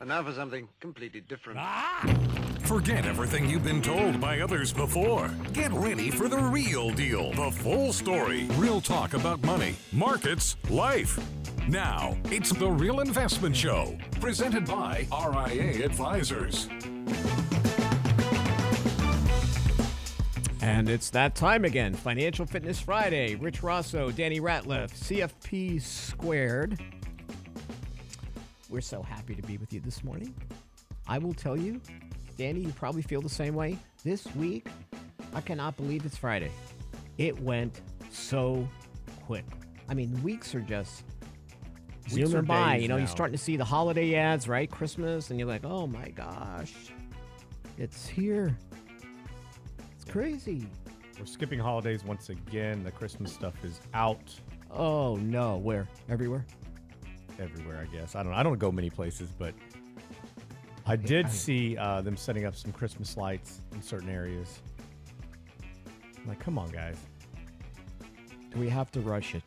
And now for something completely different. Ah! Forget everything you've been told by others before. Get ready for the real deal, the full story, real talk about money, markets, life. Now, it's the Real Investment Show, presented by RIA Advisors. And it's that time again. Financial Fitness Friday. Rich Rosso, Danny Ratliff, CFP Squared. We're so happy to be with you this morning. I will tell you, Danny, you probably feel the same way. This week, I cannot believe it's Friday. It went so quick. I mean, weeks are just Weeks zooming by. You know, you're starting to see the holiday ads, right? Christmas, and you're like, oh my gosh, it's here. It's crazy. We're skipping holidays once again. The Christmas stuff is out Oh no, where? Everywhere? Everywhere, I guess. I don't I don't go many places, but I did see uh, them setting up some Christmas lights in certain areas. I'm like, come on, guys. Do we have to rush it?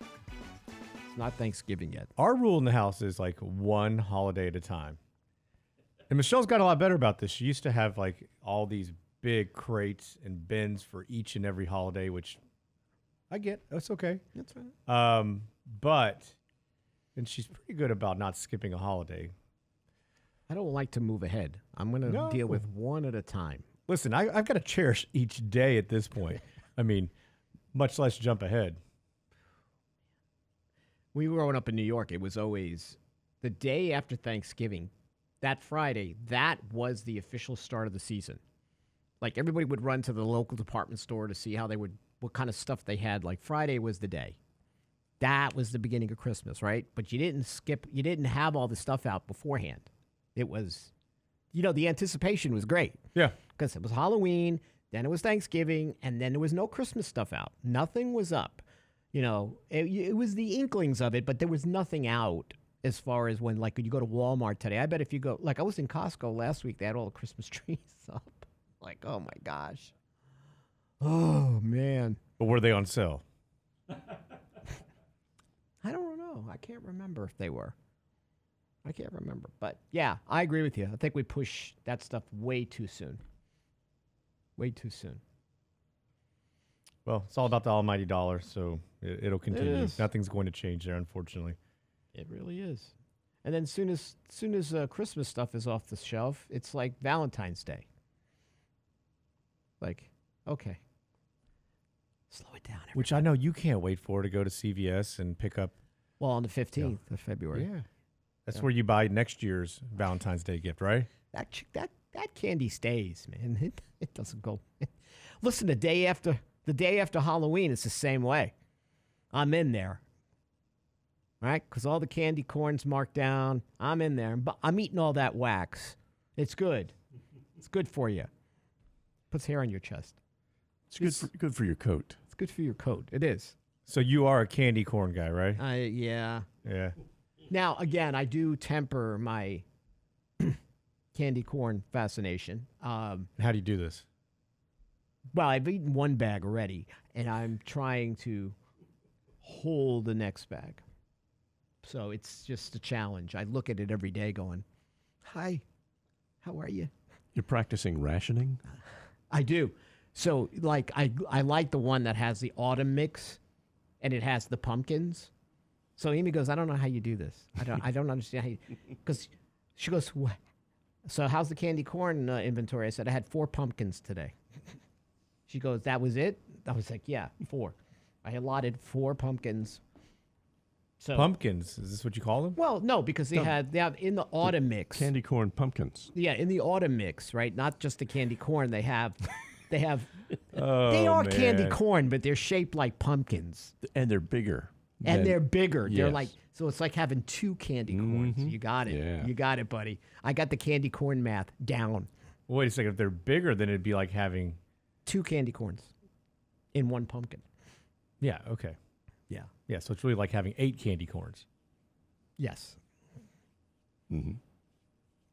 It's not Thanksgiving yet. Our rule in the house is like one holiday at a time. And Michelle's got a lot better about this. She used to have like all these big crates and bins for each and every holiday, which I get. That's okay. That's right. Um, but and she's pretty good about not skipping a holiday. I don't like to move ahead. I'm going to No. deal with one at a time. Listen, I, I've got to cherish each day at this point. I mean, much less jump ahead. We were growing up in New York. It was always the day after Thanksgiving, that Friday, that was the official start of the season. Like everybody would run to the local department store to see how they would, what kind of stuff they had. Like Friday was the day. That was the beginning of Christmas, right? But you didn't skip, you didn't have all the stuff out beforehand. It was, you know, the anticipation was great. Yeah. because it was Halloween, then it was Thanksgiving, and then there was no Christmas stuff out. Nothing was up. You know, it, it was the inklings of it, but there was nothing out as far as when, like, you go to Walmart today. I bet if you go, like, I was in Costco last week, they had all the Christmas trees up. Like, oh my gosh. Oh, man. But were they on sale? I know. I can't remember if they were. I can't remember. But yeah, I agree with you. I think we push that stuff way too soon. Way too soon. Well, it's all about the almighty dollar, so it, it'll continue. is. Nothing's going to change there, unfortunately. It really is. And then soon as soon as uh, Christmas stuff is off the shelf, it's like Valentine's Day. Like, okay, slow it down. Which I know you can't wait for to go to CVS and pick up. Well, on the fifteenth of February, Yeah. That's where you buy next year's Valentine's Day gift, right? that ch- that that candy stays, man. It it doesn't go. Listen, the day after the day after Halloween, it's the same way. I'm in there, right? Because all the candy corn's marked down. I'm in there, but I'm eating all that wax. It's good. It's good for you. Puts hair on your chest. It's good for, good for your coat. It's good for your coat. It is. So you are a candy corn guy, right? I yeah. Yeah. Now again, I do temper my candy corn fascination. Um, How do you do this? well, I've eaten one bag already, and I'm trying to hold the next bag. So it's just a challenge. I look at it every day, going, "Hi, how are you?" You're practicing rationing. I do. So like I I like the one that has the autumn mix and it has the pumpkins. So Amy goes, I don't know how you do this. I don't I don't understand how you because she goes, what? So how's the candy corn uh, inventory? I said I had four pumpkins today. She goes, that was it. I was like, yeah, four. I allotted four pumpkins. So Pumpkins. Is this what you call them? well, no, because they had they have in the autumn mix. Candy corn pumpkins. Yeah, in the autumn mix, right? Not just the candy corn. They have, they have. Oh, they are candy corn, but they're shaped like pumpkins, And they're bigger. and than- they're bigger. They're like so. It's like having two candy corns. You got it. Yeah. You got it, buddy. I got the candy corn math down. Wait a second. If they're bigger, then it'd be like having. Two candy corns in one pumpkin. Yeah. Okay. Yeah. Yeah. So it's really like having eight candy corns. Yes. Mhm.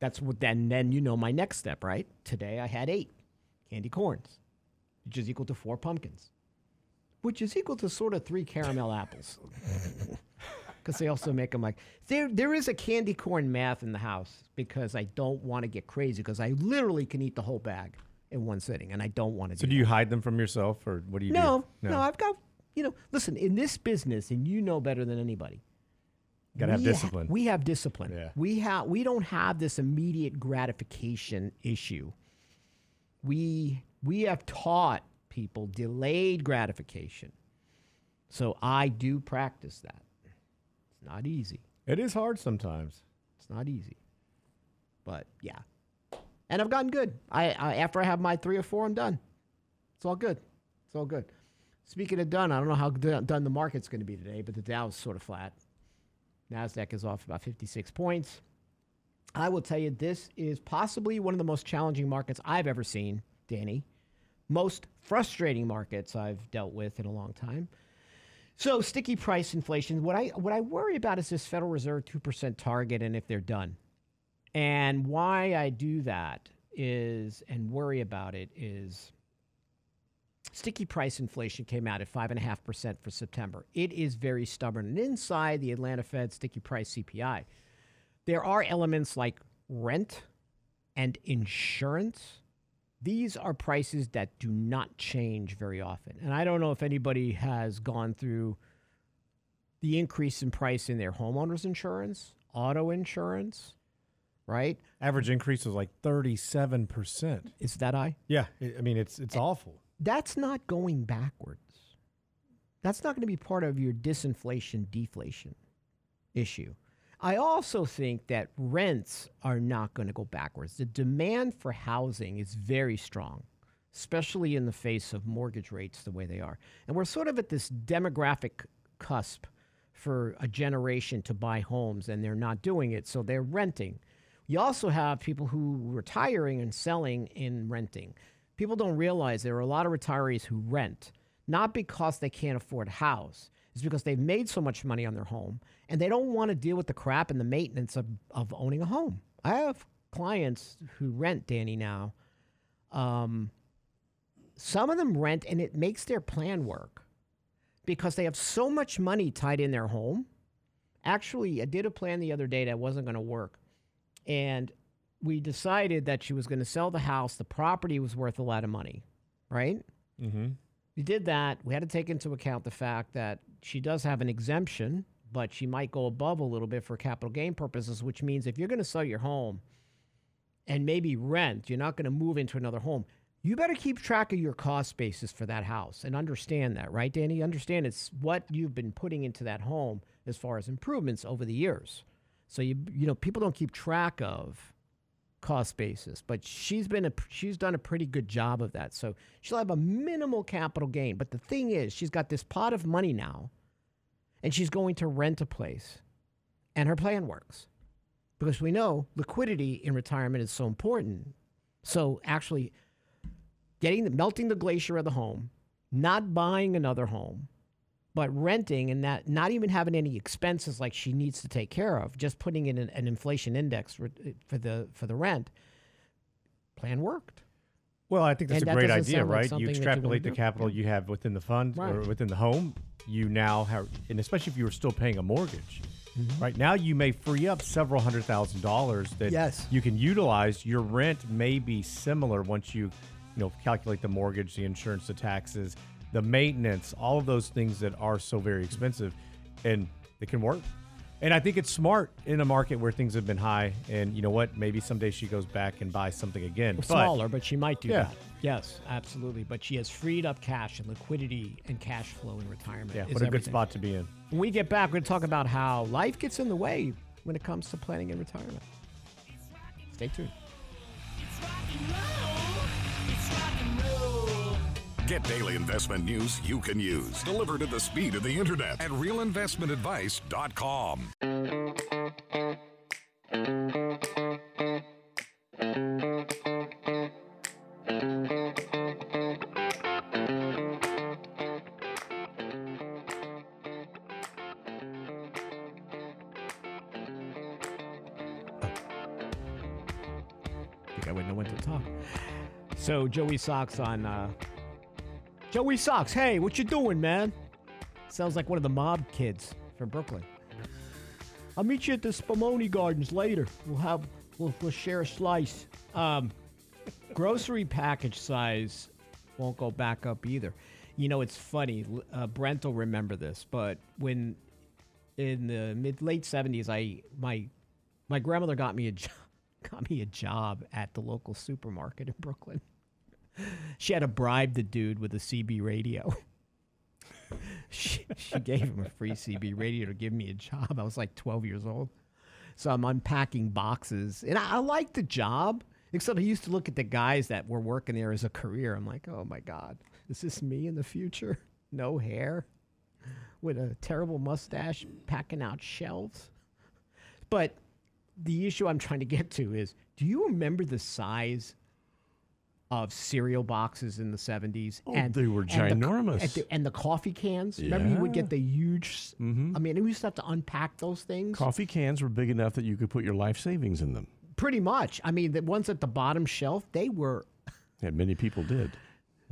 That's what. Then, then you know my next step, right? Today I had eight candy corns, which is equal to four pumpkins, which is equal to sort of three caramel apples. because they also make them like there. There is a candy corn math in the house because I don't want to get crazy because I literally can eat the whole bag in one sitting, and I don't want to. Do it. So do you hide them from yourself, or what do you No, do? no, no, I've got you know. Listen, in this business, and you know better than anybody. gotta have we ha- discipline. we have discipline. Yeah. We have. We don't have this immediate gratification issue. We we have taught people delayed gratification. So I do practice that. It's not easy. it is hard sometimes. It's not easy. But yeah. And I've gotten good. I, I after I have my three or four, I'm done. It's all good. It's all good. Speaking of done, I don't know how done the market's going to be today, but the Dow's sort of flat. Nasdaq is off about 56 points. I will tell you, this is possibly one of the most challenging markets I've ever seen, Danny. Most frustrating markets I've dealt with in a long time. So sticky price inflation. What I what I worry about is this Federal Reserve two percent target and if they're done. And why I do that is and worry about it is sticky price inflation came out at five and a half percent for September. It is very stubborn. And inside the Atlanta Fed sticky price CPI, there are elements like rent and insurance these are prices that do not change very often. And I don't know if anybody has gone through the increase in price in their homeowners insurance, auto insurance, right? Average increase was like thirty-seven percent. Is that I? Yeah, I I mean it's it's awful. That's not going backwards. That's not going to be part of your disinflation deflation issue. I also think that rents are not going to go backwards. The demand for housing is very strong, especially in the face of mortgage rates the way they are. And we're sort of at this demographic cusp for a generation to buy homes, and they're not doing it, so they're renting. You also have people who are retiring and selling in renting. People don't realize there are a lot of retirees who rent, not because they can't afford a house, it's because they've made so much money on their home and they don't want to deal with the crap and the maintenance of, of owning a home. I have clients who rent, Danny, now. Um, some of them rent and it makes their plan work because they have so much money tied in their home. Actually, I did a plan the other day that wasn't going to work. And we decided that she was going to sell the house. The property was worth a lot of money, right? Mm-hmm. We did that. We had to take into account the fact that she does have an exemption, but she might go above a little bit for capital gain purposes, which means if you're going to sell your home and maybe rent, you're not going to move into another home. You better keep track of your cost basis for that house and understand that, right, Danny? Understand it's what you've been putting into that home as far as improvements over the years. So you you know people don't keep track of cost basis, but she's been a she's done a pretty good job of that. So she'll have a minimal capital gain. But the thing is, she's got this pot of money now, and she's going to rent a place, and her plan works because we know liquidity in retirement is so important. So actually, getting the, melting the glacier of the home, not buying another home, but renting and not not even having any expenses like she needs to take care of, just putting in an, an inflation index for, for the for the rent. Plan worked. Well, I think that's And a that great idea, like right? you that extrapolate the do. capital you have within the fund or within the home. You now have, and especially if you were still paying a mortgage, Mm-hmm. right now you may free up several hundred thousand dollars that Yes. you can utilize. Your rent may be similar once you, you know, calculate the mortgage, the insurance, the taxes, the maintenance, all of those things that are so very expensive, and it can work. And I think it's smart in a market where things have been high. And you know what? Maybe someday she goes back and buys something again. But- Smaller, but she might do Yeah. that. Yes, absolutely. But she has freed up cash and liquidity and cash flow in retirement. Yeah, what a good spot to be in. When we get back, we're going to talk about how life gets in the way when it comes to planning in retirement. Stay tuned. Get daily investment news you can use, delivered at the speed of the internet at realinvestmentadvice.com. I think I wouldn't know when to talk. So Joey Socks on uh, Joey Socks. Hey, what you doing, man? Sounds like one of the mob kids from Brooklyn. I'll meet you at the Spumoni Gardens later. We'll have we'll, we'll share a slice. Um, grocery package size won't go back up either. You know, it's funny. Uh, Brent will remember this, but when in the mid late seventies, I my my grandmother got me a got me a job at the local supermarket in Brooklyn. She had to bribe the dude with a CB radio. she, she gave him a free CB radio to give me a job. I was like 12 years old. So I'm unpacking boxes. And I, I liked the job, except I used to look at the guys that were working there as a career. I'm like, oh my God, is this me in the future? No hair, with a terrible mustache, packing out shelves. But the issue I'm trying to get to is do you remember the size of cereal boxes in the 70s? Oh, they were and ginormous. and the, and the coffee cans. Yeah. Remember, you would get the huge. Mm-hmm. I mean, we used to have to unpack those things. Coffee cans were big enough that you could put your life savings in them. Pretty much. I mean, the ones at the bottom shelf, they were. And many people did.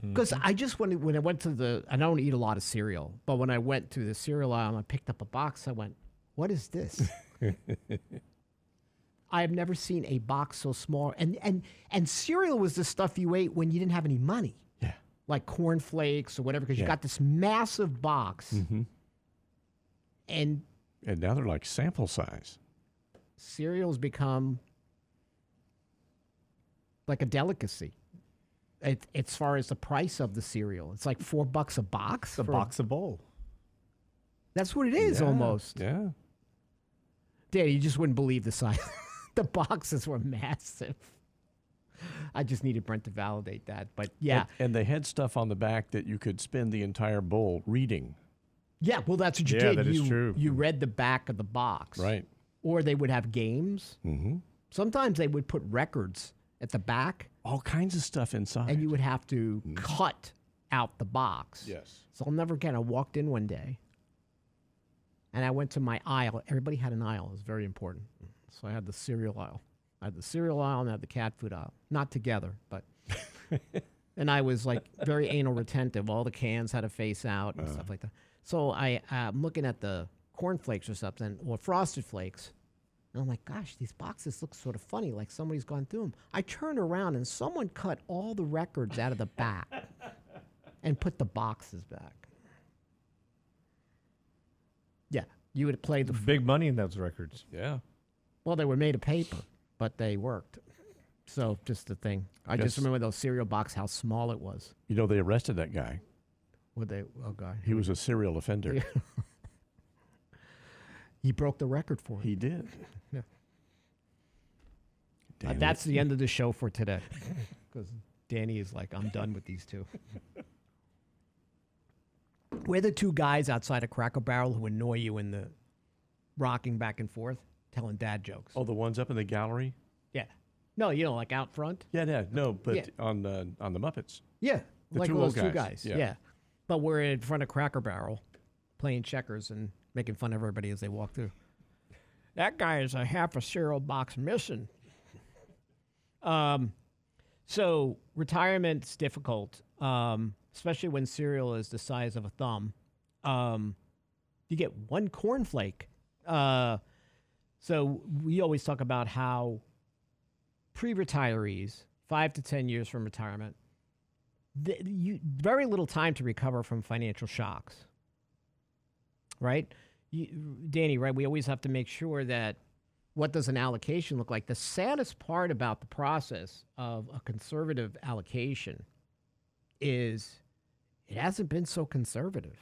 Because I just when when I went to the, I don't eat a lot of cereal, but when I went to the cereal aisle and I picked up a box, I went, "What is this?" I have never seen a box so small. And and and cereal was the stuff you ate when you didn't have any money, Yeah. like cornflakes or whatever, because you got this massive box. Mm-hmm. And And now they're like sample size. cereals become like a delicacy. It, as far as the price of the cereal, it's like four bucks a box. A box of bowl. That's what it is Yeah, almost. Yeah. Danny, you just wouldn't believe the size. the boxes were massive. I just needed Brent to validate that. But yeah, And, and they had stuff on the back that you could spend the entire bowl reading. yeah. Well, that's what you Yeah, did. that is you, true. You read the back of the box, Right. Or they would have games. Mm-hmm. Sometimes they would put records at the back, All kinds of stuff inside. and you would have to Mm-hmm. cut out the box. yes. So I'll never forget. I walked in one day, and I went to my aisle. Everybody had an aisle. It was very important. So I had the cereal aisle. I had the cereal aisle and I had the cat food aisle. Not together, but. and I was like very anal retentive. All the cans had to face out and stuff uh-huh. like that. So I, uh, I'm looking at the cornflakes or something, or frosted flakes. And I'm like, gosh, these boxes look sort of funny, like somebody's gone through them. I turn around and someone cut all the records out of the back and put the boxes back. Yeah, you would play the. Big money in those records. Yeah. Well, they were made of paper, but they worked. So just the thing. I Yes. just remember those cereal box, how small it was. You know, they arrested that guy. Would they? Oh god, He was a serial offender. he broke the record for it. He did. Yeah. Uh, Damn that's the end of the show for today. Because Danny is like, I'm done with these two. We're the two guys outside of Cracker Barrel who annoy you in the rocking back and forth, telling dad jokes. Oh, the ones up in the gallery? Yeah. No, you know, like out front. Yeah, yeah. No, but Yeah. on the on the Muppets. Yeah, The like two those old two guys, guys. yeah. Yeah. But we're in front of Cracker Barrel playing checkers and making fun of everybody as they walk through. That guy is a half a cereal box missing. Um, so retirement's difficult, um, especially when cereal is the size of a thumb. Um, you get one cornflake. Uh, so we always talk about how pre-retirees, five to ten years from retirement, th- you very little time to recover from financial shocks. Right, you, Danny? Right, we always have to make sure that what does an allocation look like? The saddest part about the process of a conservative allocation is it hasn't been so conservative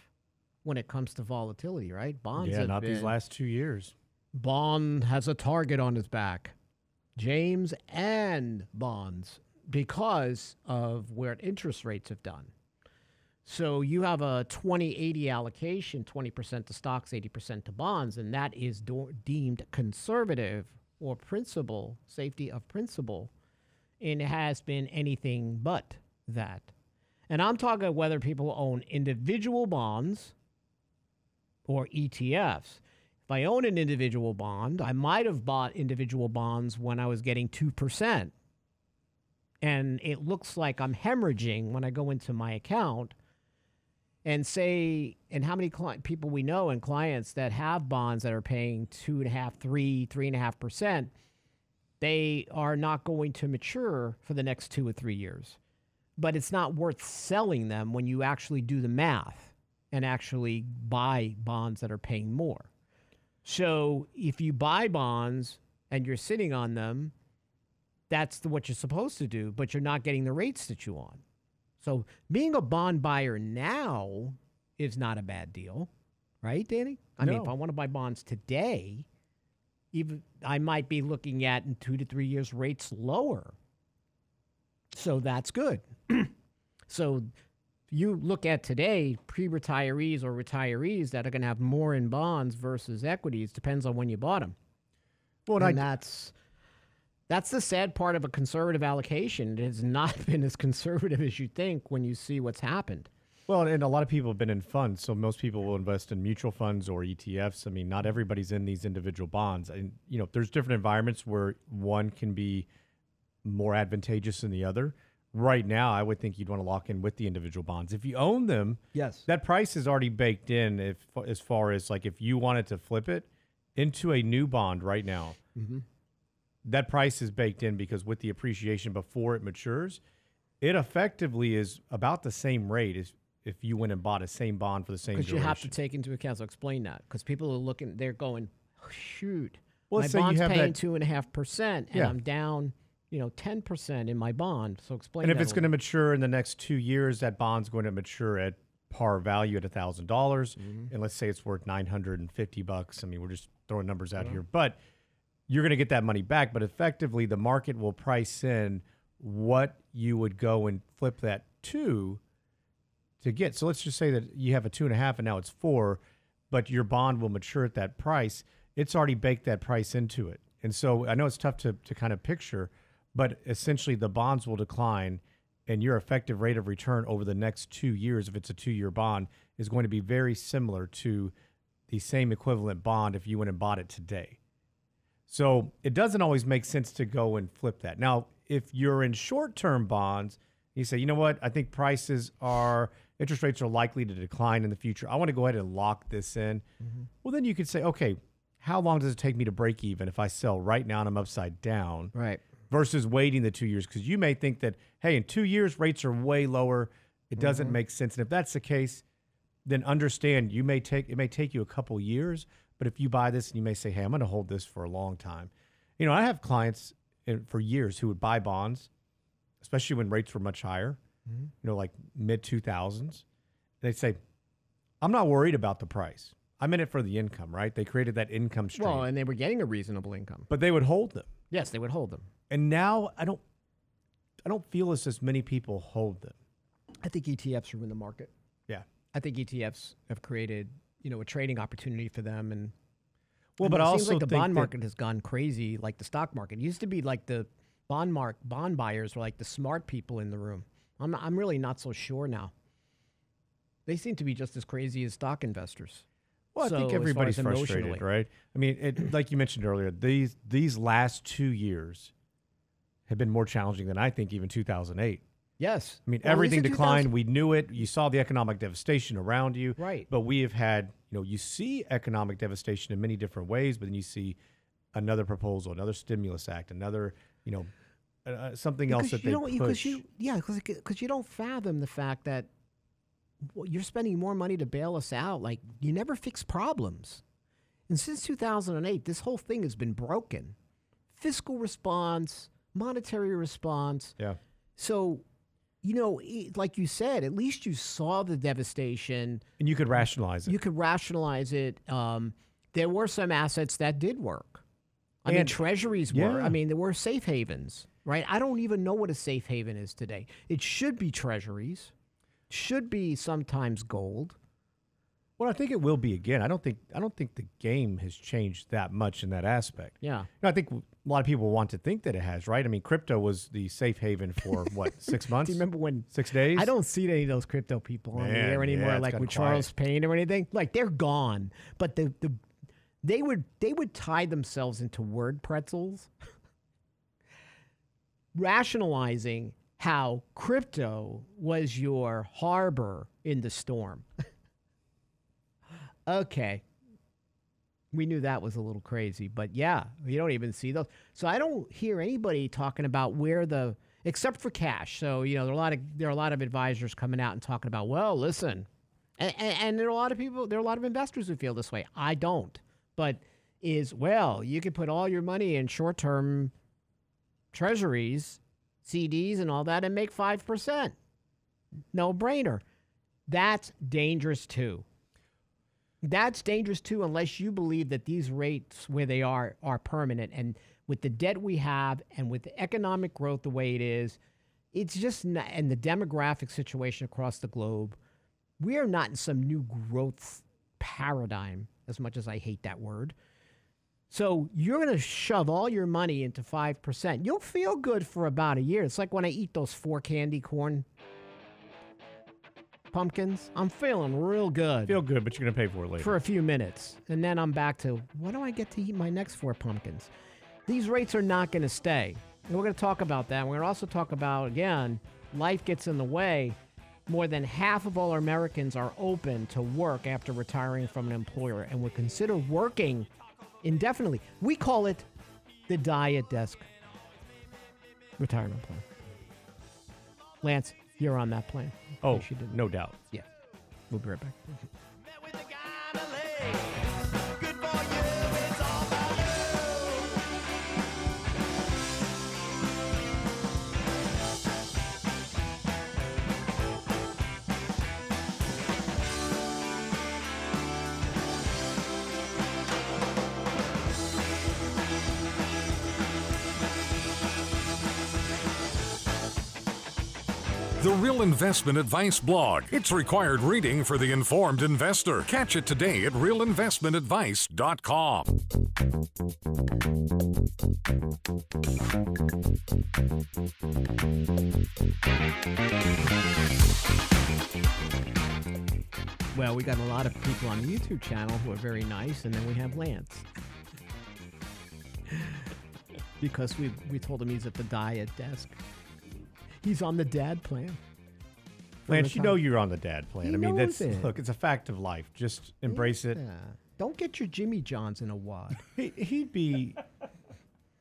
when it comes to volatility. Right, bonds. yeah, not these last two years. Bond has a target on his back. James and bonds because of where interest rates have done. So you have a 20 80 allocation, 20% to stocks, 80% to bonds, and that is do- deemed conservative or principal, safety of principle. And it has been anything but that. And I'm talking whether people own individual bonds or ETFs. If I own an individual bond, I might have bought individual bonds when I was getting 2%. And it looks like I'm hemorrhaging when I go into my account. and say, and how many cli- people we know and clients that have bonds that are paying two and a half, three, three and a half percent, they are not going to mature for the next two or three years. But it's not worth selling them when you actually do the math and actually buy bonds that are paying more. So if you buy bonds and you're sitting on them, that's the, what you're supposed to do, but you're not getting the rates that you want. So being a bond buyer now is not a bad deal, right, Danny? I mean, if I want to buy bonds today, even I might be looking at in two to three years rates lower. So that's good. so you look at today, pre-retirees or retirees that are going to have more in bonds versus equities depends on when you bought them. Well, and I, that's that's the sad part of a conservative allocation. It has not been as conservative as you think when you see what's happened. well, and a lot of people have been in funds, so most people will invest in mutual funds or ETFs. I mean, not everybody's in these individual bonds, and you know, there's different environments where one can be more advantageous than the other. Right now, I would think you'd want to lock in with the individual bonds. If you own them, Yes. that price is already baked in. If as far as like if you wanted to flip it into a new bond right now, mm-hmm. that price is baked in because with the appreciation before it matures, it effectively is about the same rate as if you went and bought a same bond for the same Because you have to take into account. So explain that. Because people are looking, they're going, shoot, Well, my bond's paying that- two and a half percent, and Yeah. I'm down, you know, ten percent in my bond. So explain. and if it's going to mature in the next two years, that bond's going to mature at par value at a thousand dollars, Mm-hmm. and let's say it's worth nine hundred and fifty bucks. I mean, we're just throwing numbers out here, but you're going to get that money back. But effectively, the market will price in what you would go and flip that to to get. So let's just say that you have a two and a half, and now it's four, but your bond will mature at that price. It's already baked that price into it, and so I know it's tough to to kind of picture, but essentially the bonds will decline and your effective rate of return over the next two years, if it's a two year bond, is going to be very similar to the same equivalent bond if you went and bought it today. So it doesn't always make sense to go and flip that. Now, if you're in short term bonds, you say, you know what, I think prices are, interest rates are likely to decline in the future. I want to go ahead and lock this in. Mm-hmm. Well, then you could say, okay, how long does it take me to break even if I sell right now and I'm upside down? right. Versus waiting the two years. Because you may think that hey in two years rates are way lower. It doesn't mm-hmm. make sense. And if that's the case then understand you may take it may take you a couple years but if you buy this and you may say hey i'm going to hold this for a long time. You know i have clients in, for years who would buy bonds especially when rates were much higher mm-hmm. you know like mid 2000s they'd say i'm not worried about the price. I'm in it for the income right? They created that income stream. Well, and they were getting a reasonable income. but they would hold them. Yes, they would hold them. And now I don't I don't feel as as many people hold them. I think ETFs are in the market. Yeah. I think ETFs have created, you know, a trading opportunity for them. And Well, but it also seems like the bond market has gone crazy, like the stock market. It used to be like the bond mark bond buyers were like the smart people in the room. I'm not, I'm really not so sure now. They seem to be just as crazy as stock investors. Well, I think everybody's as frustrated, right? I mean, it, like you mentioned earlier, these these last two years have been more challenging than I think even 2008. Yes. I mean, Well, everything in 2000 declined. We knew it. You saw the economic devastation around you. Right. But we have had, you know, you see economic devastation in many different ways, but then you see another proposal, another stimulus act, another, you know, uh, uh, something else that you they don't, push. You, yeah, because you don't fathom the fact that well, you're spending more money to bail us out. Like you never fix problems, and since 2008, this whole thing has been broken. Fiscal response, monetary response. yeah. So, you know, like you said, at least you saw the devastation. And you could rationalize it. You could rationalize it. Um, there were some assets that did work. I mean, And- treasuries were. I mean, there were safe havens, right? I don't even know what a safe haven is today. It should be treasuries, should be sometimes gold. Well, I think it will be again. I don't think I don't think the game has changed that much in that aspect. Yeah. You know, I think a lot of people want to think that it has, right? I mean, crypto was the safe haven for what six months? Do you remember when? Six days? I don't see any of those crypto people on the air anymore, yeah, like with Charles quiet. Payne or anything. Like they're gone. But the the they would they would tie themselves into word pretzels, rationalizing how crypto was your harbor in the storm. Okay. We knew that was a little crazy, but yeah, you don't even see those. So I don't hear anybody talking about where the except for cash. So you know, there are a lot of there are a lot of advisors coming out and talking about, well, listen, and, and, and there are a lot of people, there are a lot of investors who feel this way. I don't, but is well, you can put all your money in short term treasuries, CDs, and all that, and make five percent. No brainer. That's dangerous too. That's dangerous too, unless you believe that these rates where they are are permanent. And with the debt we have, and with the economic growth the way it is, it's just not, and the demographic situation across the globe, we are not in some new growth paradigm. As much as I hate that word, so you're going to shove all your money into 5%. You'll feel good for about a year. It's like when I eat those four candy corn pumpkins. I'm feeling real good Feel good, but you're gonna pay for it later. for a few minutes. And then I'm back to what do I get to eat my next four pumpkins? These rates are not going to stay. And we're going to talk about that. We're going to also talk about, again, life gets in the way. More than half of all Americans are open to work after retiring from an employer and would consider working indefinitely. We call it the die at desk retirement plan. Lance, you're on that plane. oh, she didn't. no doubt. Yeah. We'll be right back. Mm-hmm. The Real Investment Advice blog. It's required reading for the informed investor. Catch it today at realinvestmentadvice.com. Well, we got a lot of people on the YouTube channel who are very nice, and then we have Lance. because we we told him he's at the diet desk. He's on the dad plan. Lance, you know you're on the dad plan. He I mean, knows that's it. look, it's a fact of life. Just embrace it. Yeah. Don't get your Jimmy Johns in a wad. He, he'd be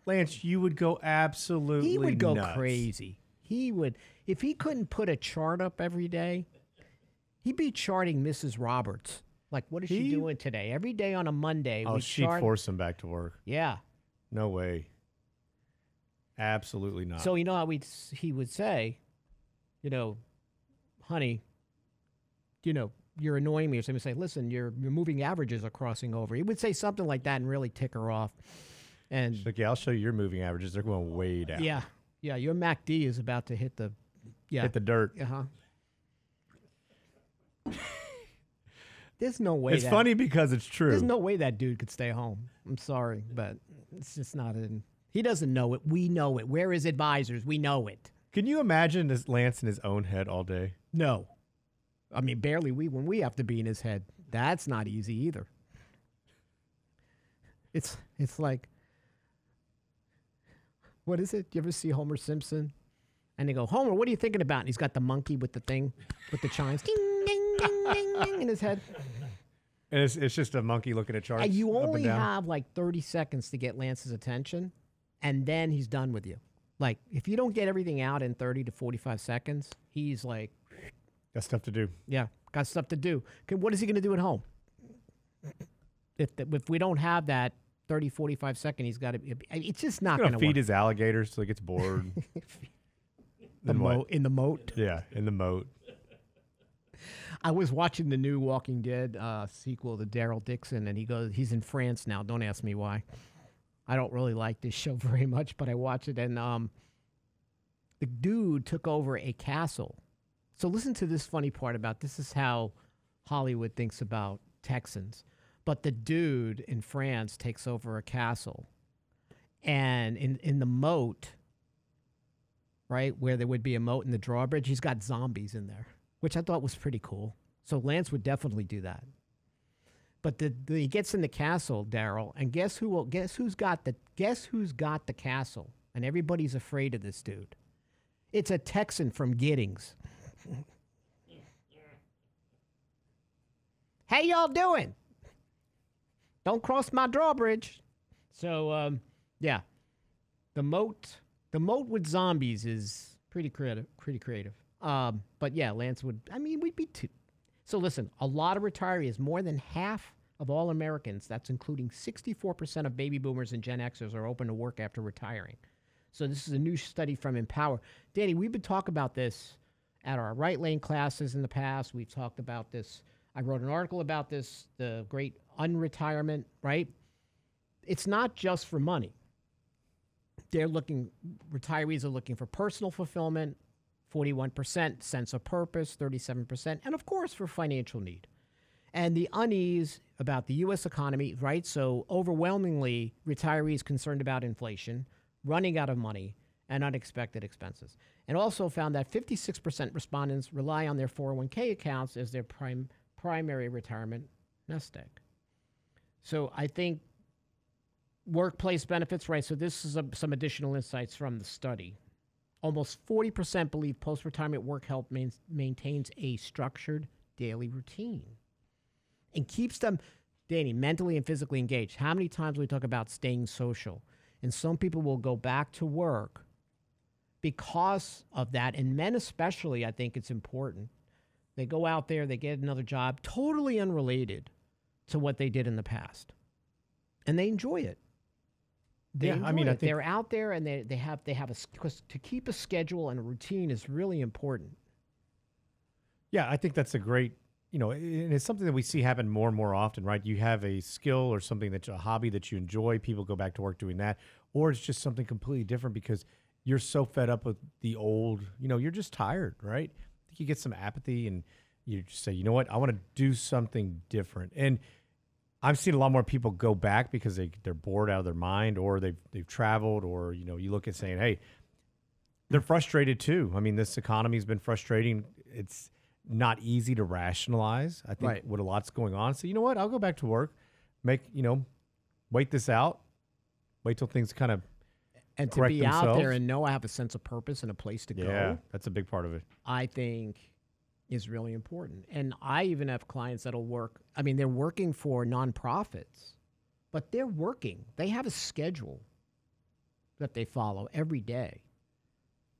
Lance. You would go absolutely. he would go nuts. crazy. He would if he couldn't put a chart up every day. He'd be charting Mrs. Roberts. Like, what is she He- doing today? Every day on a Monday, Oh, we she'd chart. force him back to work. yeah. No way. Absolutely not. So you know how we he would say, you know, honey, you know, you're annoying me, or something. Say, listen, your your moving averages are crossing over. He would say something like that and really tick her off. And She's like, yeah, I'll show you your moving averages. They're going way down. yeah, yeah, your MACD is about to hit the, yeah, Hit the dirt. uh huh. There's no way. It's that, funny because it's true. There's no way that dude could stay home. I'm sorry, but it's just not in. He doesn't know it. We know it. We're his advisors. We know it. Can you imagine this Lance in his own head all day? No. I mean, barely we when we have to be in his head. That's not easy either. It's it's like what is it? You ever see Homer Simpson? And they go, Homer, what are you thinking about? And he's got the monkey with the thing, with the chimes, ding, ding, ding, ding, ding, in his head. And it's, it's just a monkey looking at charts. And you and only down. have like 30 seconds to get Lance's attention, and then he's done with you. Like, if you don't get everything out in 30 to 45 seconds, he's like, Got stuff to do. Yeah, got stuff to do. Okay, what is he going to do at home? If the, if we don't have that 30, 45 second, he's got to. It's just not going gonna feed work. his alligators till he gets bored. the moat in the moat. Yeah, in the moat. I was watching the new Walking Dead uh, sequel to Daryl Dixon, and he goes, he's in France now. Don't ask me why. I don't really like this show very much, but I watch it, and um, the dude took over a castle. So listen to this funny part about this is how Hollywood thinks about Texans. But the dude in France takes over a castle, and in in the moat, right where there would be a moat in the drawbridge, he's got zombies in there, which I thought was pretty cool. So Lance would definitely do that. But the, the he gets in the castle, Daryl, and guess who will guess who's got the guess who's got the castle, and everybody's afraid of this dude. It's a Texan from Giddings. How y'all doing? Don't cross my drawbridge. So um, yeah, the moat, the moat with zombies is pretty creative. Pretty creative. Um, but yeah, Lance would. I mean, we'd be two. So listen, a lot of retirees, more than half of all Americans, that's including 64% of baby boomers and Gen Xers, are open to work after retiring. So this is a new study from Empower. Danny, we've been talking about this at our right lane classes in the past. We've talked about this. I wrote an article about this, the great unretirement, right? It's not just for money. They're looking, retirees are looking for personal fulfillment, 41%, sense of purpose, 37%, and of course for financial need. And the unease about the U.S. economy, right? So overwhelmingly, retirees concerned about inflation, running out of money, and unexpected expenses. And also found that 56% respondents rely on their 401k accounts as their prime, primary retirement nest egg. So I think workplace benefits, right? So this is a, some additional insights from the study. Almost 40% believe post retirement work help main, maintains a structured daily routine and keeps them, Danny, mentally and physically engaged. How many times we talk about staying social? And some people will go back to work because of that. And men, especially, I think it's important. They go out there, they get another job, totally unrelated to what they did in the past. And they enjoy it. They Yeah, I mean, I it. think- they're out there and they, they have they have a s- 'cause to keep a schedule and a routine is really important. Yeah, I think that's a great, you know, and it's something that we see happen more and more often, right? You have a skill or something that's a hobby that you enjoy, people go back to work doing that, or it's just something completely different because you're so fed up with the old, you know, you're just tired, right? You get some apathy and you just say, you know what, I want to do something different. And I've seen a lot more people go back because they they're bored out of their mind or they've they've traveled or you know you look at saying hey they're frustrated too. I mean this economy's been frustrating. It's not easy to rationalize. I think Right. what a lot's going on. So you know what? I'll go back to work. Make you know, wait this out. Wait till things kind of And to be out there and know I have a sense of purpose and a place to yeah. go, That's a big part of it. I think is really important. And I even have clients that'll work. I mean, they're working for nonprofits, but they're working. They have a schedule that they follow every day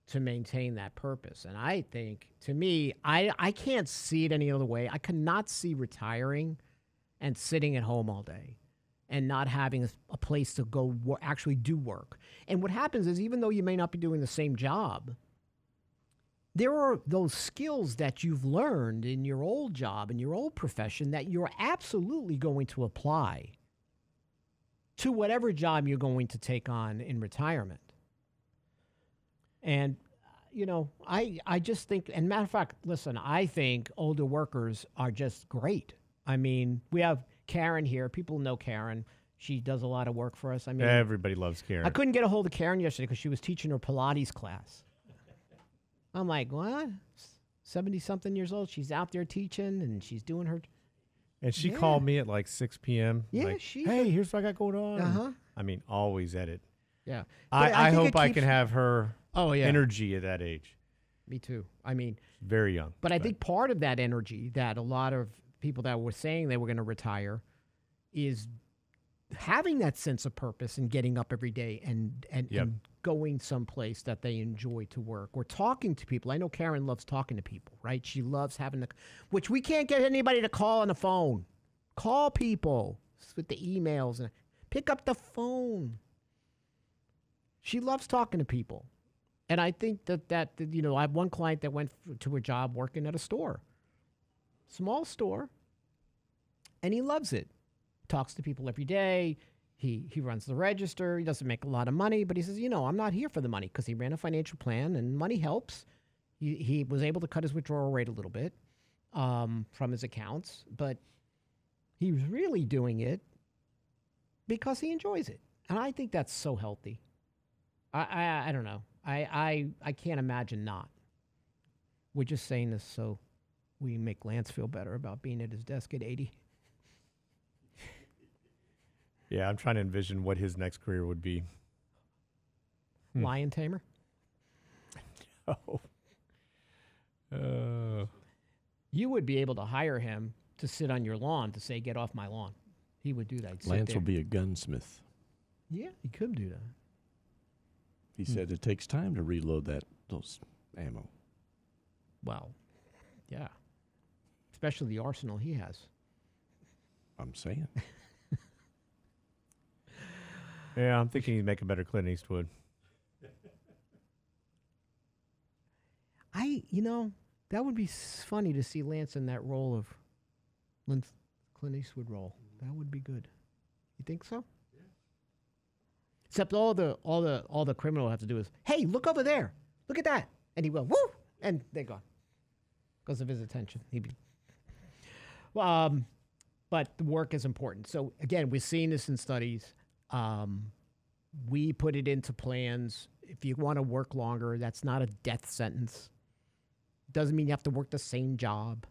to maintain that purpose. And I think, to me, I, I can't see it any other way. I cannot see retiring and sitting at home all day and not having a, a place to go actually do work. And what happens is, even though you may not be doing the same job, there are those skills that you've learned in your old job in your old profession that you're absolutely going to apply to whatever job you're going to take on in retirement. And uh, you know, I I just think and matter of fact, listen, I think older workers are just great. I mean, we have Karen here. People know Karen. She does a lot of work for us. I mean, Everybody loves Karen. I couldn't get a hold of Karen yesterday because she was teaching her Pilates class. I'm like, what? 70 something years old. She's out there teaching and she's doing her. and she Yeah. called me at like 6 p.m. Yeah, like, she's hey, here's what I got going on. Uh-huh. I mean, always at it. Yeah. I, But I, hope I can have her Oh, yeah. energy at that age. Me too. I mean, Very young. but I think part of that energy that a lot of people that were saying they were going to retire is having that sense of purpose and getting up every day and and, Yep. and going someplace that they enjoy to work or talking to people. I know Karen loves talking to people, right? She loves having the which we can't get anybody to call on the phone. Call people with the emails and pick up the phone. She loves talking to people. And I think that that you know, I have one client that went to a job working at a store. Small store. And he loves it. Talks to people every day. He he runs the register. He doesn't make a lot of money, but he says, "You know, I'm not here for the money because he ran a financial plan and money helps." He he was able to cut his withdrawal rate a little bit um, from his accounts, but he was really doing it because he enjoys it, and I think that's so healthy. I I, I don't know. I, I I can't imagine not. We're just saying this so we make Lance feel better about being at his desk at 80. Yeah, I'm trying to envision what his next career would be. Hmm. Lion tamer. Oh. Uh, You would be able to hire him to sit on your lawn to say, "Get off my lawn." he would do that. He'd Lance there. will be a gunsmith. Yeah, he could do that. He said it takes time to reload that those ammo. Well, yeah. Especially the arsenal he has. I'm saying. Yeah, I'm thinking he'd make a better Clint Eastwood. I, you know, that would be s- funny to see Lance in that role of Lin- Clint Eastwood role. That would be good. You think so? Except all the all the all the criminal have to do is, hey, look over there, look at that, and he will, woo, and they're gone because of his attention. He'd be. Um, but the work is important. So again, we're seeing this in studies. Um, we put it into plans. If you want to work longer, that's not a death sentence. Doesn't mean you have to work the same job.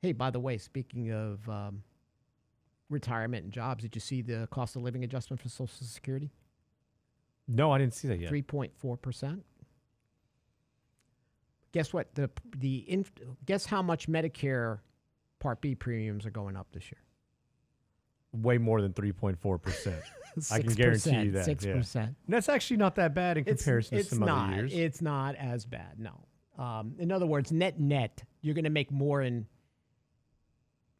Hey, by the way, speaking of um, retirement and jobs, did you see the cost of living adjustment for Social Security? No, I didn't see that yet. Three point four percent. Guess what? The the inf- guess how much Medicare Part B premiums are going up this year. Way more than 3.4%. I can guarantee you that. Six yeah. percent. That's actually not that bad in comparison it's to some not, other years. It's not as bad. No. Um, in other words, net net, you're going to make more in.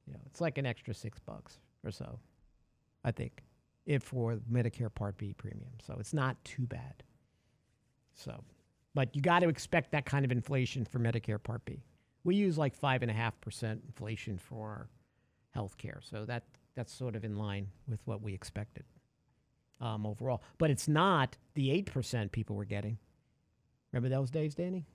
You know, it's like an extra six bucks or so, I think, if for Medicare Part B premium. So it's not too bad. So, but you got to expect that kind of inflation for Medicare Part B. We use like five and a half percent inflation for health care, so that that's sort of in line with what we expected um, overall. But it's not the eight percent people were getting. Remember those days, Danny?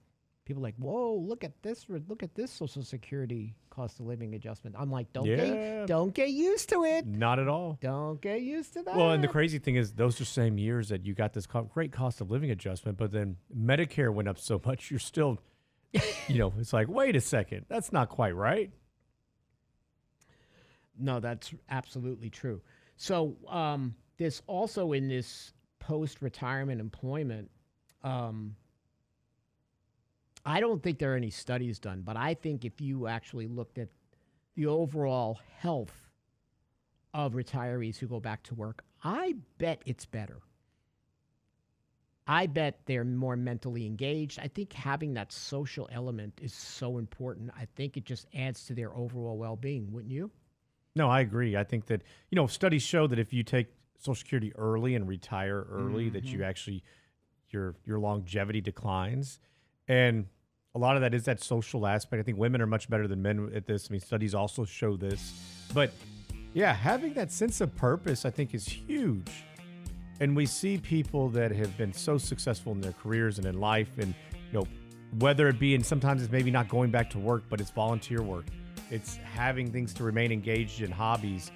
People like, whoa, look at this! Look at this Social Security cost of living adjustment. I'm like, don't Yeah. get don't get used to it. not at all. Don't get used to that. Well, and the crazy thing is, those are same years that you got this co- great cost of living adjustment, but then Medicare went up so much, you're still, you know, it's like, wait a second, that's not quite right. No, that's absolutely true. So um, this also in this post-retirement employment, um, I don't think there are any studies done, but I think if you actually looked at the overall health of retirees who go back to work, I bet it's better. I bet they're more mentally engaged. I think having that social element is so important. I think it just adds to their overall well-being, wouldn't you? No, I agree. I think that you know studies show that if you take Social Security early and retire early, that you mm-hmm. actually your your longevity declines, and a lot of that is that social aspect. I think women are much better than men at this. I mean, studies also show this, but yeah, having that sense of purpose, I think, is huge. And we see people that have been so successful in their careers and in life, and you know, whether it be and sometimes it's maybe not going back to work, but it's volunteer work. It's having things to remain engaged in hobbies,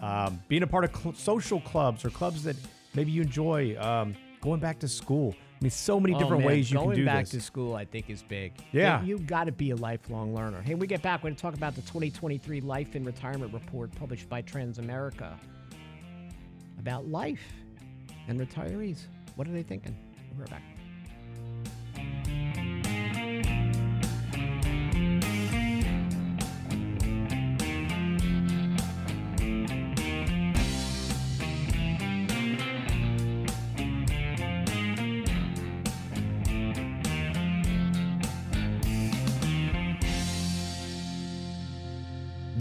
um, being a part of cl- social clubs or clubs that maybe you enjoy. Um, going back to school. I mean, so many Oh, different man, ways you going can do back this. to school, I think, is big. Yeah. you got to be a lifelong learner. Hey, when we get back. We're going to talk about the 2023 Life and Retirement Report published by Transamerica about life and retirees. What are they thinking? We're back.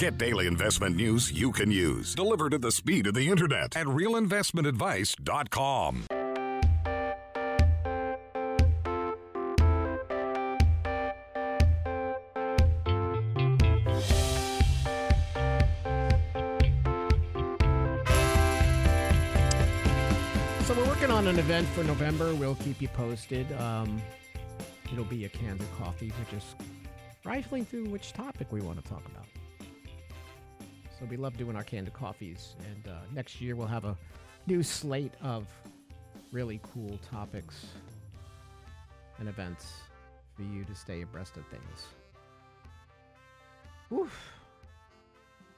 Get daily investment news you can use, delivered at the speed of the internet at realinvestmentadvice.com. So we're working on an event for November. We'll keep you posted. Um, it'll be a candid coffee. We're just rifling through which topic we want to talk about. So we love doing our candid coffees, and uh, next year we'll have a new slate of really cool topics and events for you to stay abreast of things. Oof.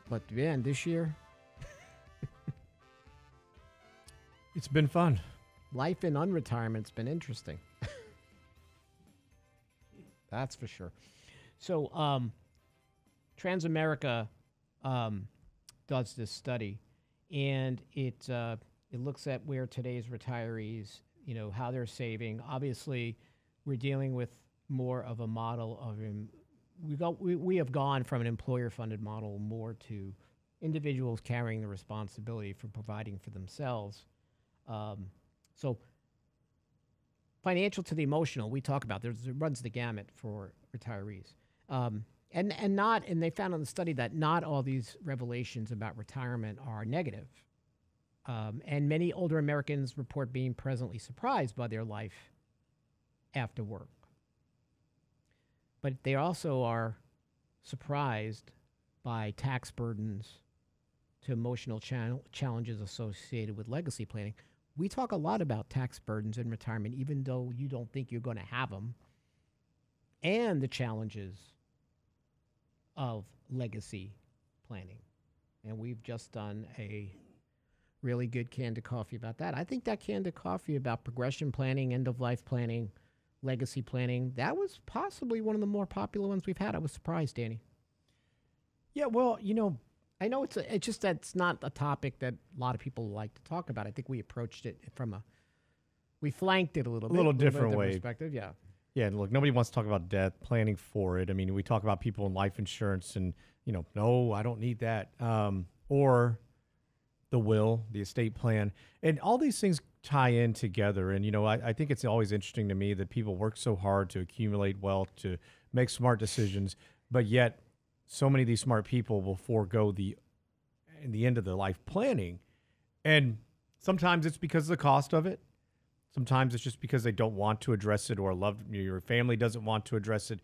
But man, this year it's been fun. life in unretirement's been interesting. That's for sure. So, um, Transamerica um, does this study, and it uh, it looks at where today's retirees, you know, how they're saving. Obviously, we're dealing with more of a model of we got we, we have gone from an employer funded model more to individuals carrying the responsibility for providing for themselves. Um, so financial to the emotional, we talk about there's it runs the gamut for retirees. Um, and and not and they found in the study that not all these revelations about retirement are negative. Um, and many older Americans report being presently surprised by their life after work. But they also are surprised by tax burdens to emotional channel challenges associated with legacy planning. We talk a lot about tax burdens in retirement, even though you don't think you're going to have them, and the challenges of legacy planning. And we've just done a really good candid coffee about that. I think that candid coffee about progression planning, end of life planning, legacy planning, that was possibly one of the more popular ones we've had. I was surprised, Danny. Yeah, well, you know, I know it's a, it's just that it's not a topic that a lot of people like to talk about. I think we approached it from a we flanked it a little bit, A bit, little different way. perspective. Yeah, Yeah, look, nobody wants to talk about death, planning for it. I mean, we talk about people in life insurance and, you know, no, I don't need that. Um, or the will, the estate plan. And all these things tie in together. And, you know, I, I think it's always interesting to me that people work so hard to accumulate wealth, to make smart decisions, but yet so many of these smart people will forego the in the end of their life planning. And sometimes it's because of the cost of it. Sometimes it's just because they don't want to address it or love your family doesn't want to address it.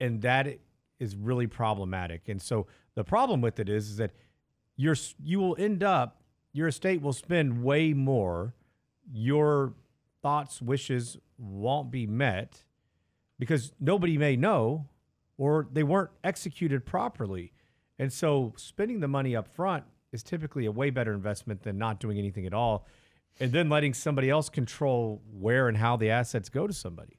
And that is really problematic. And so the problem with it is, is that you're, you will end up, your estate will spend way more. Your thoughts, wishes won't be met because nobody may know or they weren't executed properly. And so spending the money up front is typically a way better investment than not doing anything at all and then letting somebody else control where and how the assets go to somebody.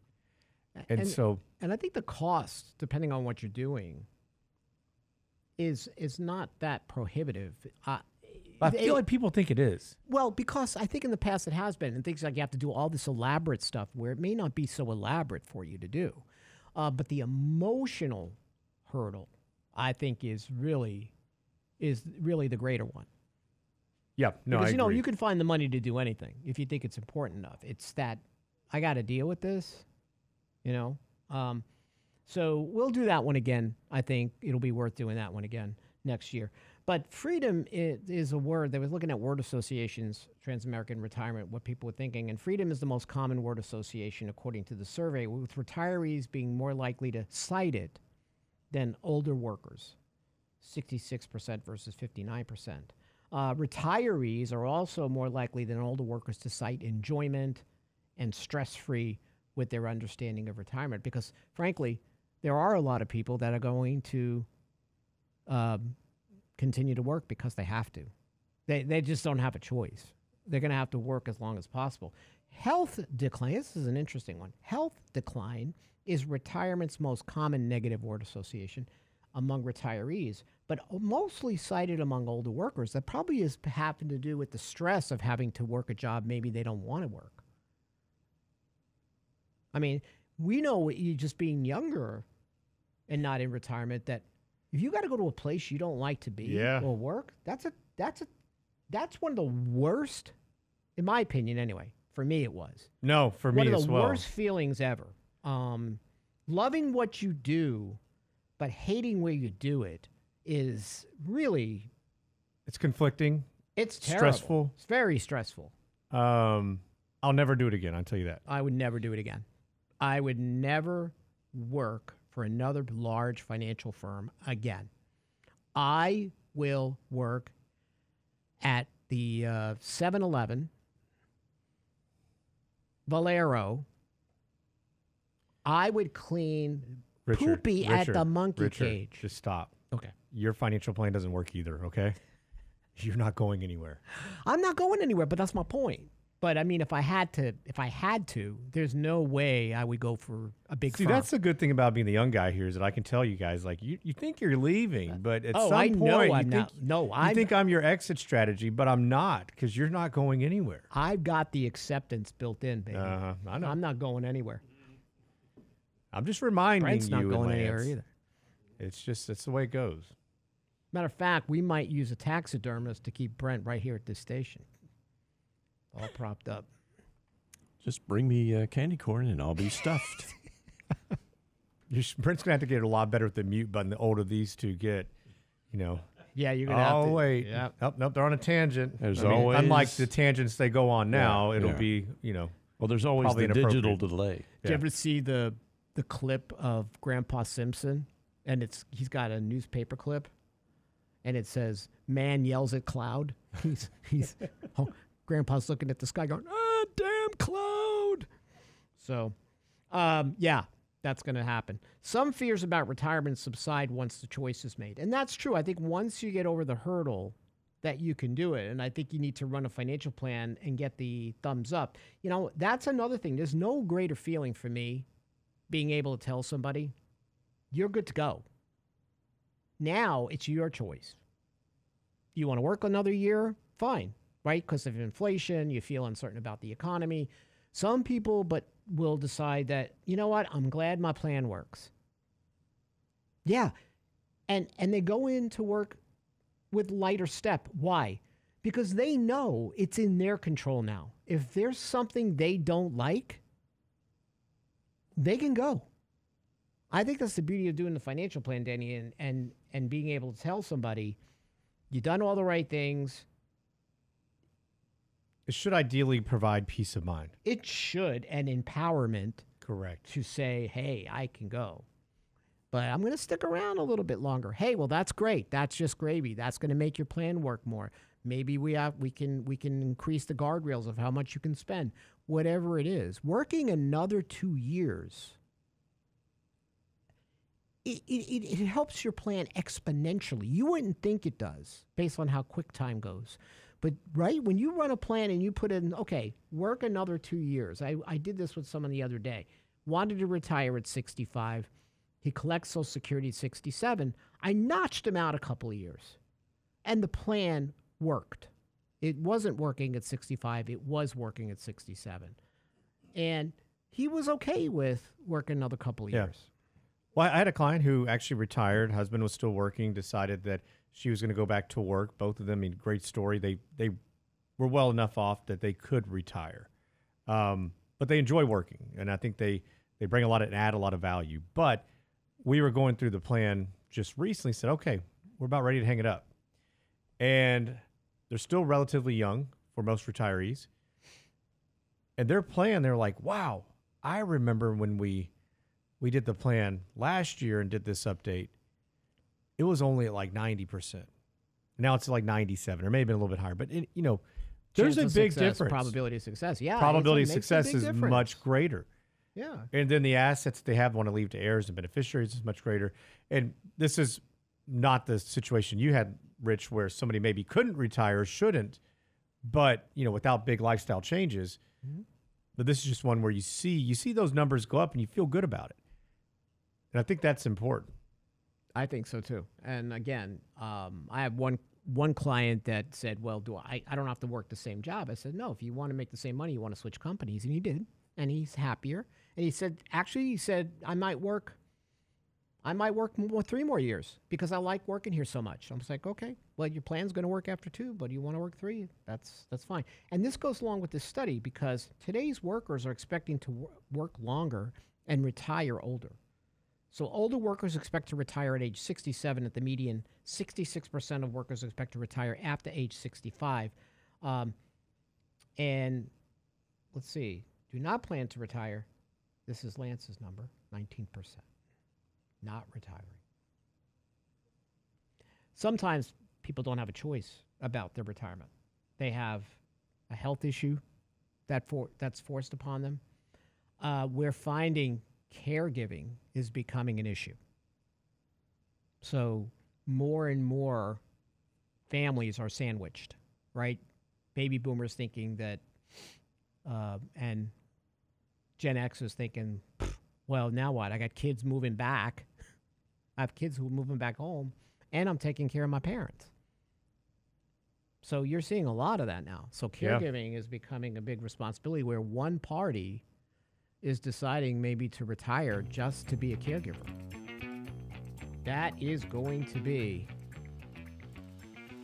And, so and I think the cost, depending on what you're doing, is is not that prohibitive. Uh, I it- feel like people think it is. Well, because I think in the past it has been, and things like you have to do all this elaborate stuff where it may not be so elaborate for you to do. Uh, but the emotional hurdle, I think, is really is really the greater one. Yeah, no, because I you know agree. you can find the money to do anything if you think it's important enough. It's that I got to deal with this, you know. Um, so we'll do that one again. I think it'll be worth doing that one again next year. But freedom is a word. They was looking at word associations, Transamerican Retirement, what people were thinking, and freedom is the most common word association according to the survey, with retirees being more likely to cite it than older workers, 66% versus 59%. Uh, retirees are also more likely than older workers to cite enjoyment and stress free with their understanding of retirement because, frankly, there are a lot of people that are going to um, continue to work because they have to. They, they just don't have a choice. They're going to have to work as long as possible. Health decline, this is an interesting one. Health decline is retirement's most common negative word association among retirees, but mostly cited among older workers. That probably is having to do with the stress of having to work a job maybe they don't want to work. I mean, we know you just being younger and not in retirement that if you got to go to a place you don't like to be Yeah. or work, that's a that's a that's one of the worst, in my opinion, anyway. For me, it was no, for one me of as the well. worst feelings ever. Um, loving what you do, but hating where you do it is really It's conflicting. it's terrible. Stressful. It's very stressful. Um, I'll never do it again. I'll tell you that. I would never do it again. I would never work for another large financial firm again. I will work at the uh, 7-Eleven, Valero. I would clean Richard, poopy at the monkey Richard, cage. Just stop. Okay. Your financial plan doesn't work either. Okay, you're not going anywhere. I'm not going anywhere, but that's my point. But I mean, if I had to, if I had to, there's no way I would go for a big. See, firm. that's the good thing about being the young guy here is that I can tell you guys like you, you think you're leaving, but at oh, some I point know you I'm think not. No, I think I'm your exit strategy, but I'm not because you're not going anywhere. I've got the acceptance built in, baby. Uh-huh. I know. I'm not going anywhere. I'm just reminding Brent's you. not and going anywhere either. It's just that's the way it goes. Matter of fact, we might use a taxidermist to keep Brent right here at this station, all propped up. Just bring me uh, candy corn and I'll be stuffed. Brent's gonna have to get a lot better with the mute button the older these two get. You know. Yeah, you're gonna have to. Oh wait. Yeah. Nope, nope, they're on a tangent. There's unlike always- the tangents they go on now, it'll yeah. be, you know, well, there's always Probably the digital inappropriate. delay. Did Yeah. you ever see the the clip of Grandpa Simpson? And it's he's got a newspaper clip, and it says "Man yells at cloud." He's he's oh, Grandpa's looking at the sky, going "Ah, damn cloud." So, um, yeah, that's going to happen. Some fears about retirement subside once the choice is made, and that's true. I think once you get over the hurdle that you can do it. And I think you need to run a financial plan and get the thumbs up. You know, that's another thing. There's no greater feeling for me being able to tell somebody, you're good to go. Now it's your choice. You want to work another year? Fine, right? Because of inflation, you feel uncertain about the economy. Some people, but will decide that, you know what, I'm glad my plan works. Yeah. And and they go into work with lighter step. Why? Because they know it's in their control now. If there's something they don't like, they can go. I think that's the beauty of doing the financial plan, Danny, and and and being able to tell somebody, you've done all the right things. it should ideally provide peace of mind. It should and empowerment Correct. to say, hey, I can go. But I'm going to stick around a little bit longer. Hey, well, that's great. That's just gravy. That's going to make your plan work more. Maybe we have we can we can increase the guardrails of how much you can spend. Whatever it is, working another two years, it, it, it helps your plan exponentially. You wouldn't think it does based on how quick time goes. But right when you run a plan and you put in, okay, work another two years. I, I did this with someone the other day. Wanted to retire at 65. He collects Social Security at 67. I notched him out a couple of years. And the plan worked. It wasn't working at 65, it was working at 67. And he was okay with working another couple of Yeah. years. Well, I had a client who actually retired. Husband was still working. Decided that she was going to go back to work. Both of them, I mean, great story. They they were well enough off that they could retire, um, but they enjoy working, and I think they they bring a lot and add a lot of value. But we were going through the plan just recently. Said, okay, we're about ready to hang it up, and they're still relatively young for most retirees. And their plan, they're like, wow, I remember when we we did the plan last year and did this update, it was only at like 90%. Now it's like 97 or maybe a little bit higher. But, it, you know, there's Chance a big success, difference. Probability of success. Yeah. Probability of success is difference. much greater. Yeah. And then the assets they have want to leave to heirs and beneficiaries is much greater. And this is not the situation you had, Rich, where somebody maybe couldn't retire or shouldn't, but you know, without big lifestyle changes. Mm-hmm. But this is just one where you see you see those numbers go up and you feel good about it. And I think that's important. I think so too. And again, um, I have one one client that said, "Well, do I? I don't have to work the same job." I said, "No. If you want to make the same money, you want to switch companies." And he did, and he's happier. And he said, "Actually, he said I might work. I might work more, three more years because I like working here so much." I was like, "Okay, well, your plan's going to work after two, but you want to work three? That's that's fine." And this goes along with this study because today's workers are expecting to wor- work longer and retire older. So older workers expect to retire at age 67 at the median. 66% of workers expect to retire after age 65. Um, and let's see, do not plan to retire. This is Lance's number 19%. Not retiring. Sometimes people don't have a choice about their retirement. They have a health issue that for, that's forced upon them. Uh, we're finding caregiving is becoming an issue. So more and more families are sandwiched, right? Baby boomers thinking that uh, and Gen X is thinking, well, now what? I got kids moving back. I have kids who are moving back home, and I'm taking care of my parents. So you're seeing a lot of that now. So Yeah. caregiving is becoming a big responsibility where one party is deciding maybe to retire just to be a caregiver. That is going to be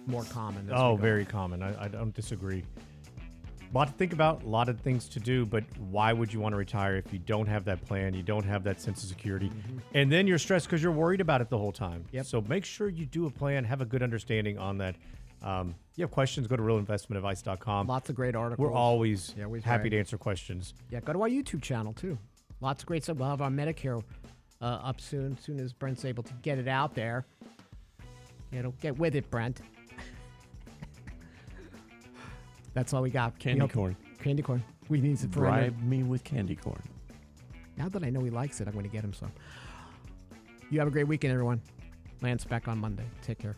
more common. Oh, very common. I, I don't disagree. A lot to think about, a lot of things to do, but why would you want to retire if you don't have that plan, you don't have that sense of security, and then you're stressed because you're worried about it the whole time. Mm-hmm. Yep. So make sure you do a plan, have a good understanding on that. Um, you have questions, go to realinvestmentadvice.com. Lots of great articles. We're always Yeah, we happy try. to answer questions. Yeah, go to our YouTube channel too. Lots of great stuff. We'll have our Medicare uh, up soon, as soon as Brent's able to get it out there. You know, get with it, Brent. That's all we got. We Candy hope- corn. Candy corn. We need it for Brent. Bribe me with candy corn. Now that I know he likes it, I'm going to get him some. You have a great weekend, everyone. Lance back on Monday. Take care.